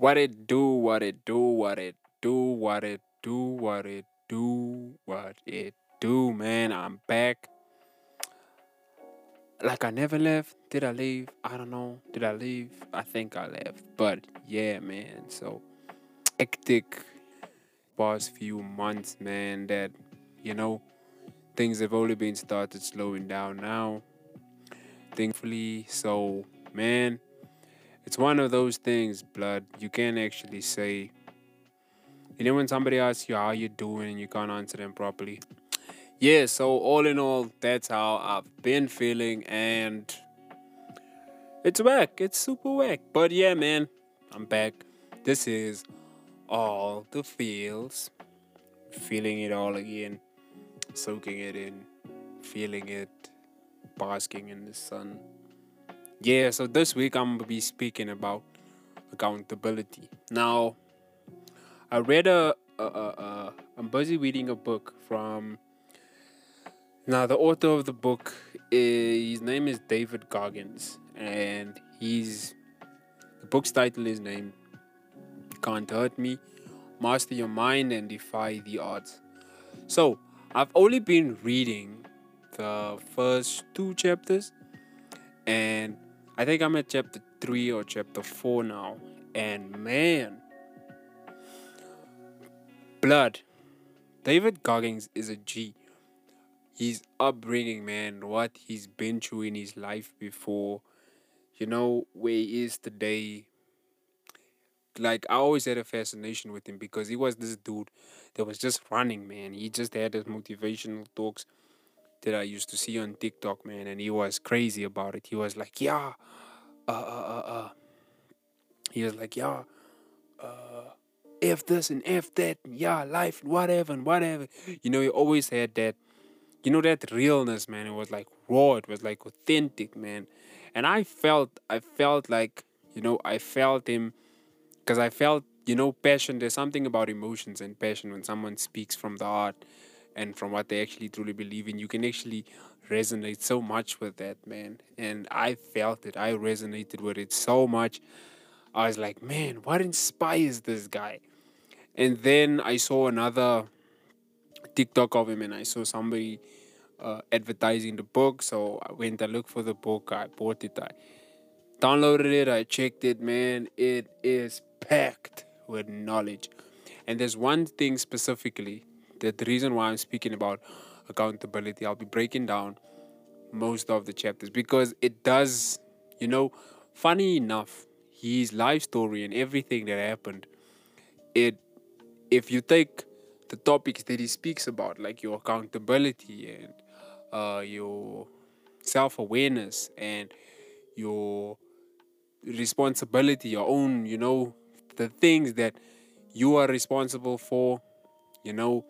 What it do, what it do, what it do, what it do, what it do, what it do, man. I'm back. Like I never left. Did I leave? I don't know. Did I leave? I think I left. But yeah, man. So hectic past few months, man, that you know things have only been started slowing down now. Thankfully, so man, it's one of those things, blood. You can't actually say. You know when somebody asks you how you're doing and you can't answer them properly. Yeah, so all in all, that's how I've been feeling and it's whack. It's super whack. But yeah, man, I'm back. This is all the feels. Feeling it all again. Soaking it in. Feeling it. Basking in the sun. Yeah, so this week I'm gonna be speaking about accountability. Now, I read a, a, a, a I'm busy reading a book from. Now, the author of the book, is, his name is David Goggins, and he's the book's title is named "Can't Hurt Me: Master Your Mind and Defy the Odds." So, I've only been reading the first two chapters, and I think I'm at chapter 3 or chapter 4 now. And man, blood. David Goggins is a G. His upbringing, man, what he's been through in his life before, you know, where he is today. Like, I always had a fascination with him because he was this dude that was just running, man. He just had his motivational talks that I used to see on TikTok, man, and he was crazy about it. He was like, yeah, uh, uh, uh, uh. He was like, yeah, uh, F this and F that, and yeah, life, whatever, and whatever. You know, he always had that, you know, that realness, man. It was like raw, it was like authentic, man. And I felt, I felt like, you know, I felt him because I felt, you know, passion. There's something about emotions and passion when someone speaks from the heart and from what they actually truly believe in. You can actually resonate so much with that, man. And I felt it. I resonated with it so much. I was like, man, what inspires this guy? And then I saw another TikTok of him and I saw somebody uh, advertising the book. So I went and looked for the book. I bought it. I downloaded it. I checked it, man. It is packed with knowledge. And there's one thing specifically the reason why I'm speaking about accountability, I'll be breaking down most of the chapters because it does, you know, funny enough, his life story and everything that happened, it, if you take the topics that he speaks about, like your accountability and uh, your self awareness and your responsibility, your own, you know, the things that you are responsible for, you know,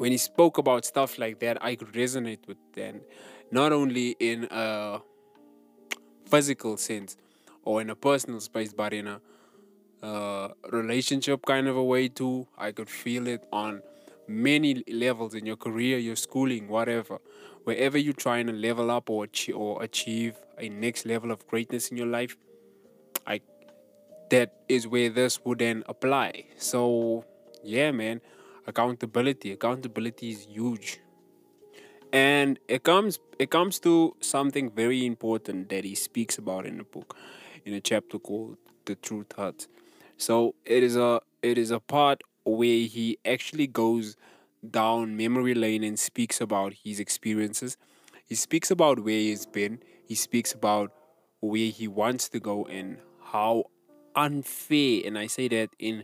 when he spoke about stuff like that, I could resonate with them, not only in a physical sense or in a personal space, but in a uh, relationship kind of a way too. I could feel it on many levels in your career, your schooling, whatever. Wherever you're trying to level up or achieve, or achieve a next level of greatness in your life, I that is where this would then apply. So yeah, man accountability. Accountability is huge. And it comes it comes to something very important that he speaks about in the book in a chapter called the truth hurts. So it is a it is a part where he actually goes down memory lane and speaks about his experiences. He speaks about where he's been. He speaks about where he wants to go and how unfair and i say that in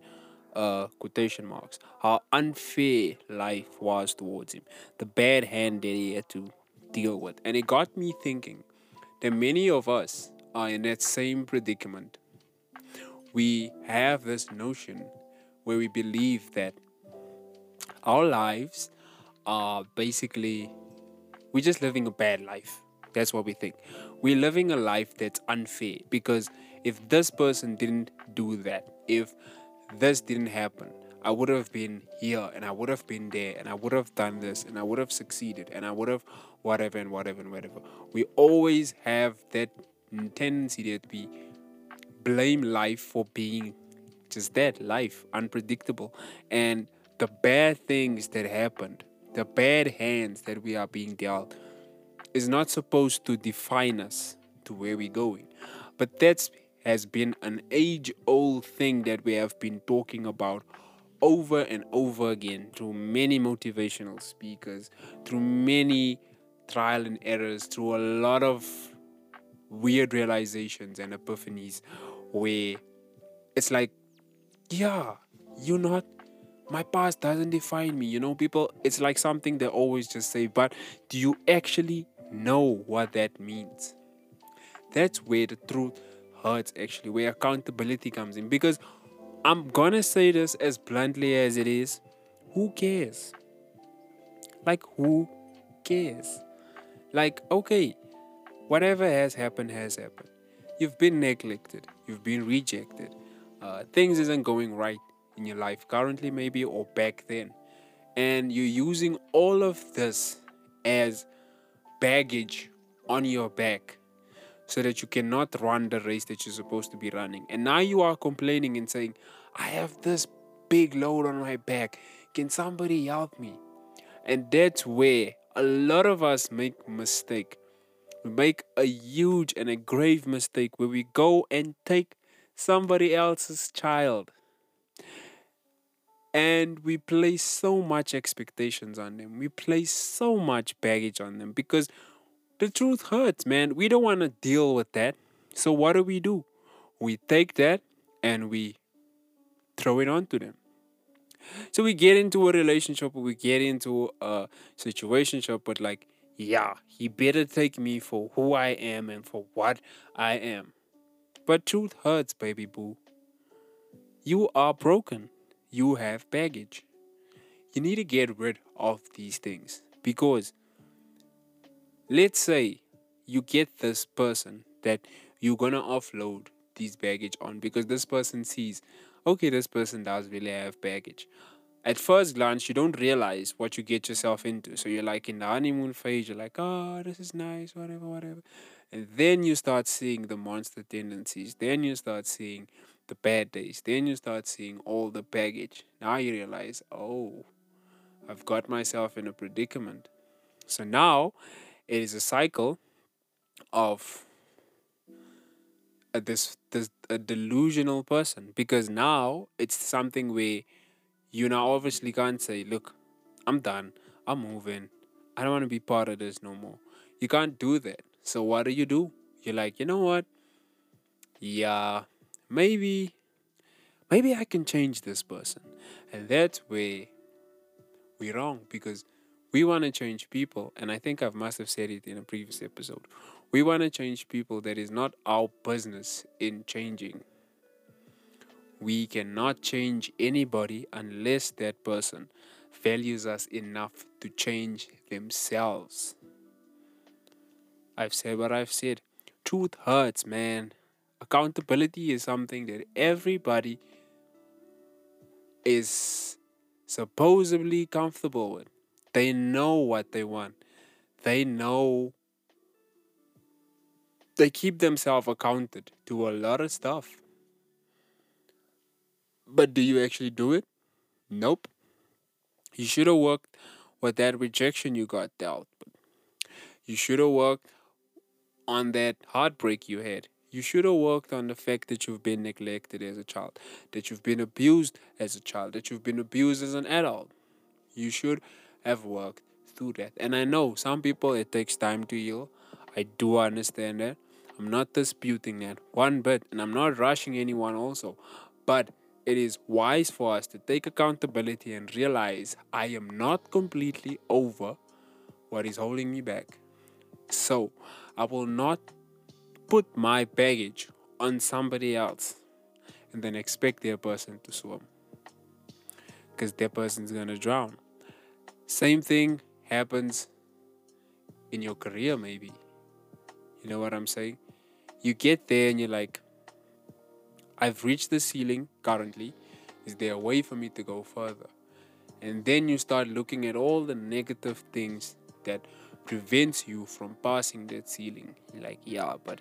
uh, quotation marks, how unfair life was towards him, the bad hand that he had to deal with. And it got me thinking that many of us are in that same predicament. We have this notion where we believe that our lives are basically, we're just living a bad life. That's what we think. We're living a life that's unfair because if this person didn't do that, if this didn't happen, I would have been here and I would have been there and I would have done this and I would have succeeded and I would have whatever and whatever and whatever. We always have that tendency that we blame life for being just that life, unpredictable. And the bad things that happened, the bad hands that we are being dealt, is not supposed to define us to where we're going. But that has been an age old thing that we have been talking about over and over again through many motivational speakers, through many trial and errors, through a lot of weird realizations and epiphanies where it's like, yeah, you're not, my past doesn't define me. You know, people, it's like something they always just say, but do you actually know what that means? That's where the truth hurts, actually, where accountability comes in. Because I'm gonna say this as bluntly as it is who cares? Like, who cares? Like, okay, whatever has happened has happened. You've been neglected, you've been rejected, uh, things isn't going right in your life currently, maybe, or back then. And you're using all of this as baggage on your back so that you cannot run the race that you're supposed to be running. And now you are complaining and saying, I have this big load on my back. Can somebody help me? And that's where a lot of us make mistake. We make a huge and a grave mistake where we go and take somebody else's child. And we place so much expectations on them. We place so much baggage on them because the truth hurts, man. We don't want to deal with that. So what do we do? We take that and we throw it onto them. So we get into a relationship, we get into a situationship, but like, yeah, he better take me for who I am and for what I am. But truth hurts, baby boo. You are broken. You have baggage. You need to get rid of these things because let's say you get this person that you're gonna offload these baggage on because this person sees okay, this person does really have baggage. At first glance, you don't realize what you get yourself into. So you're like in the honeymoon phase, you're like, oh, this is nice, whatever, whatever. And then you start seeing the monster tendencies. Then you start seeing the bad days. Then you start seeing all the baggage. Now you realize, oh, I've got myself in a predicament. So now it is a cycle of this this a delusional person because now it's something where you now obviously can't say, look, I'm done, I'm moving, I don't want to be part of this no more. You can't do that. So what do you do? You're like, you know what? Yeah, maybe, maybe I can change this person, and that's where we're wrong because we want to change people, and I think I must have said it in a previous episode. We want to change people that is not our business in changing. We cannot change anybody unless that person values us enough to change themselves. I've said what I've said. Truth hurts, man. Accountability is something that everybody is supposedly comfortable with. They know what they want. They know they keep themselves accounted to a lot of stuff. But do you actually do it? Nope. You should have worked with that rejection you got dealt. You should have worked on that heartbreak you had. You should have worked on the fact that you've been neglected as a child, that you've been abused as a child, that you've been abused as an adult. You should have worked through that. And I know some people it takes time to heal. I do understand that. I'm not disputing that one bit, and I'm not rushing anyone also. But it is wise for us to take accountability and realize I am not completely over what is holding me back. So I will not put my baggage on somebody else and then expect their person to swim because their person's gonna drown. Same thing happens in your career, maybe. You know what I'm saying? you get there and you're like, I've reached the ceiling currently. Is there a way for me to go further? And then you start looking at all the negative things that prevents you from passing that ceiling. You're like, yeah, but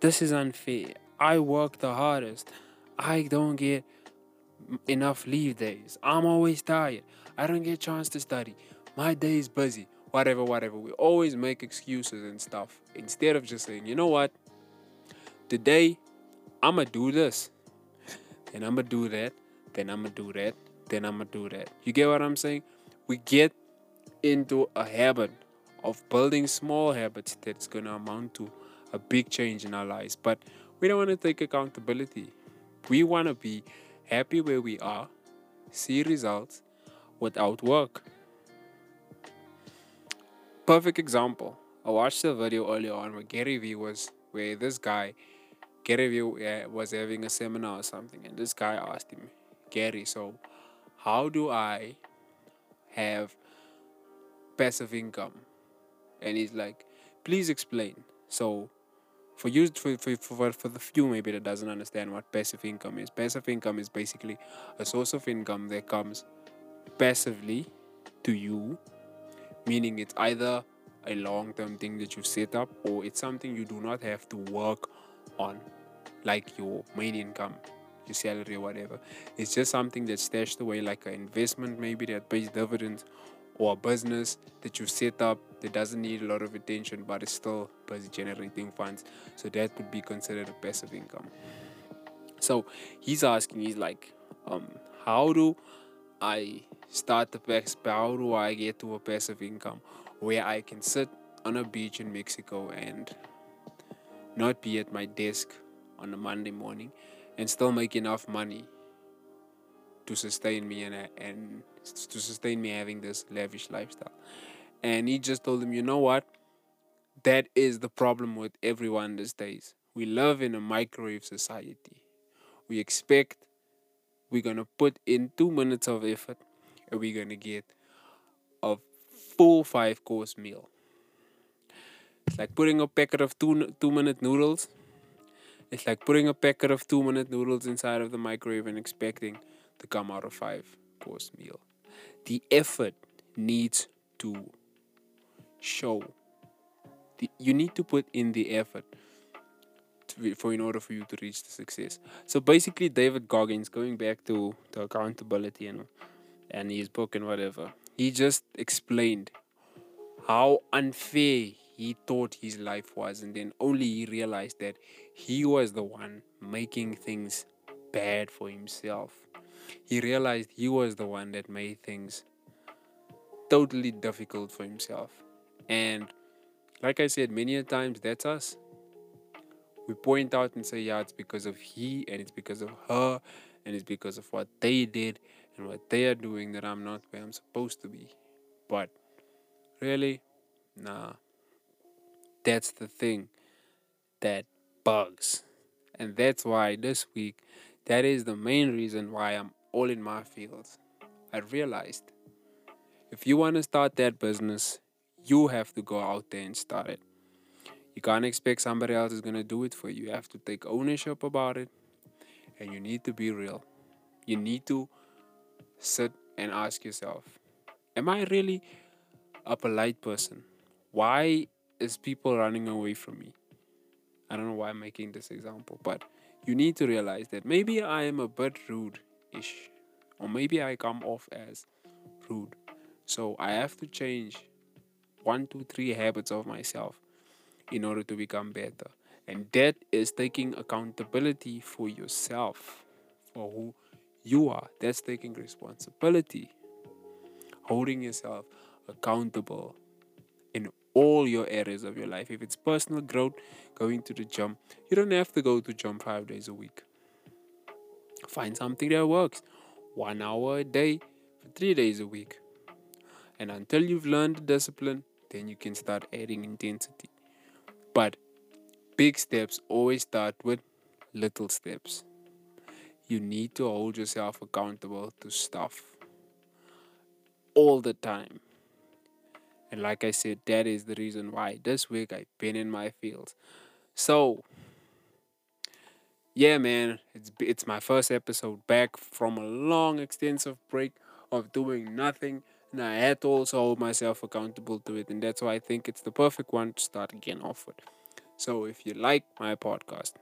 this is unfair. I work the hardest. I don't get enough leave days. I'm always tired. I don't get a chance to study. My day is busy. Whatever, whatever. We always make excuses and stuff instead of just saying, you know what? Today, I'm going to do this. Then I'm going to do that. Then I'm going to do that. Then I'm going to do that. You get what I'm saying? We get into a habit of building small habits that's going to amount to a big change in our lives. But we don't want to take accountability. We want to be happy where we are, see results without work. Perfect example. I watched a video earlier on where Gary Vee was, where this guy, Gary Vee was having a seminar or something, and this guy asked him, Gary, so how do I have passive income? And he's like, please explain. So for you for, for, for, for the few maybe that doesn't understand what passive income is passive income is basically a source of income that comes passively to you meaning it's either a long-term thing that you've set up or it's something you do not have to work on like your main income your salary or whatever it's just something that's stashed away like an investment maybe that pays dividends or a business that you've set up that doesn't need a lot of attention but is still busy generating funds. So that would be considered a passive income. So he's asking, he's like, um, how do I start the passive? How do I get to a passive income where I can sit on a beach in Mexico and not be at my desk on a Monday morning and still make enough money to sustain me and and to sustain me having this lavish lifestyle. And he just told him, you know what? That is the problem with everyone these days. We live in a microwave society. We expect we're gonna put in two minutes of effort and we're gonna get a full five course meal. It's like putting a packet of two two minute noodles. It's like putting a packet of two minute noodles inside of the microwave and expecting to come out a five course meal. The effort needs to show. The, you need to put in the effort to, for in order for you to reach the success. So basically, David Goggins, going back to the accountability and and his book and whatever, he just explained how unfair he thought his life was, and then only he realized that he was the one making things bad for himself he realized he was the one that made things totally difficult for himself. And like I said, many a times that's us. We point out and say, yeah, it's because of he and it's because of her and it's because of what they did and what they are doing that I'm not where I'm supposed to be. But really, nah. That's the thing that bugs. And that's why this week, that is the main reason why I'm all in my feels, I realized if you want to start that business, you have to go out there and start it. You can't expect somebody else is going to do it for you. You have to take ownership about it and you need to be real. You need to sit and ask yourself, am I really a polite person? Why is people running away from me? I don't know why I'm making this example, but you need to realize that maybe I am a bit rude ish. Or maybe I come off as rude. So I have to change one, two, three habits of myself in order to become better. And that is taking accountability for yourself, for who you are. That's taking responsibility, holding yourself accountable in all your areas of your life. If it's personal growth, going to the gym, you don't have to go to the gym five days a week. Find something that works. One hour a day for three days a week. And until you've learned the discipline, then you can start adding intensity. But big steps always start with little steps. You need to hold yourself accountable to stuff all the time. And like I said, that is the reason why this week I've been in my feels. So, yeah, man, it's it's my first episode back from a long, extensive break of doing nothing, I had to also hold myself accountable to it, and that's why I think it's the perfect one to start again off with. So, if you like my podcast,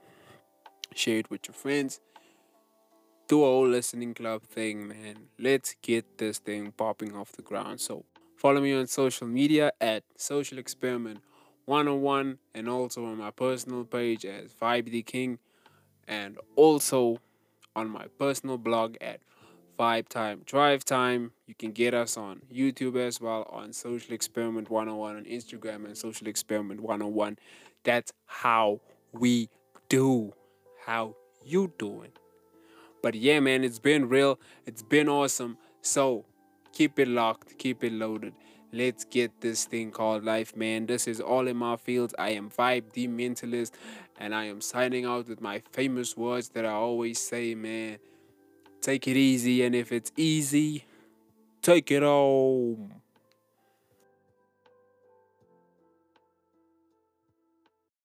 share it with your friends. do a whole listening club thing, man. Let's get this thing popping off the ground. So follow me on social media at Social Experiment 101 and also on my personal page as Vibe the King and also on my personal blog at Vibe Time Drive Time. You can get us on YouTube as well on Social Experiment 101 on Instagram and Social Experiment 101. That's how we do. How you doing? But yeah, man, it's been real. It's been awesome. So keep it locked, keep it loaded. Let's get this thing called life, man. This is all in my feels. I am Vibe the Mentalist, and I am signing out with my famous words that I always say, man. Take it easy, and if it's easy, take it home.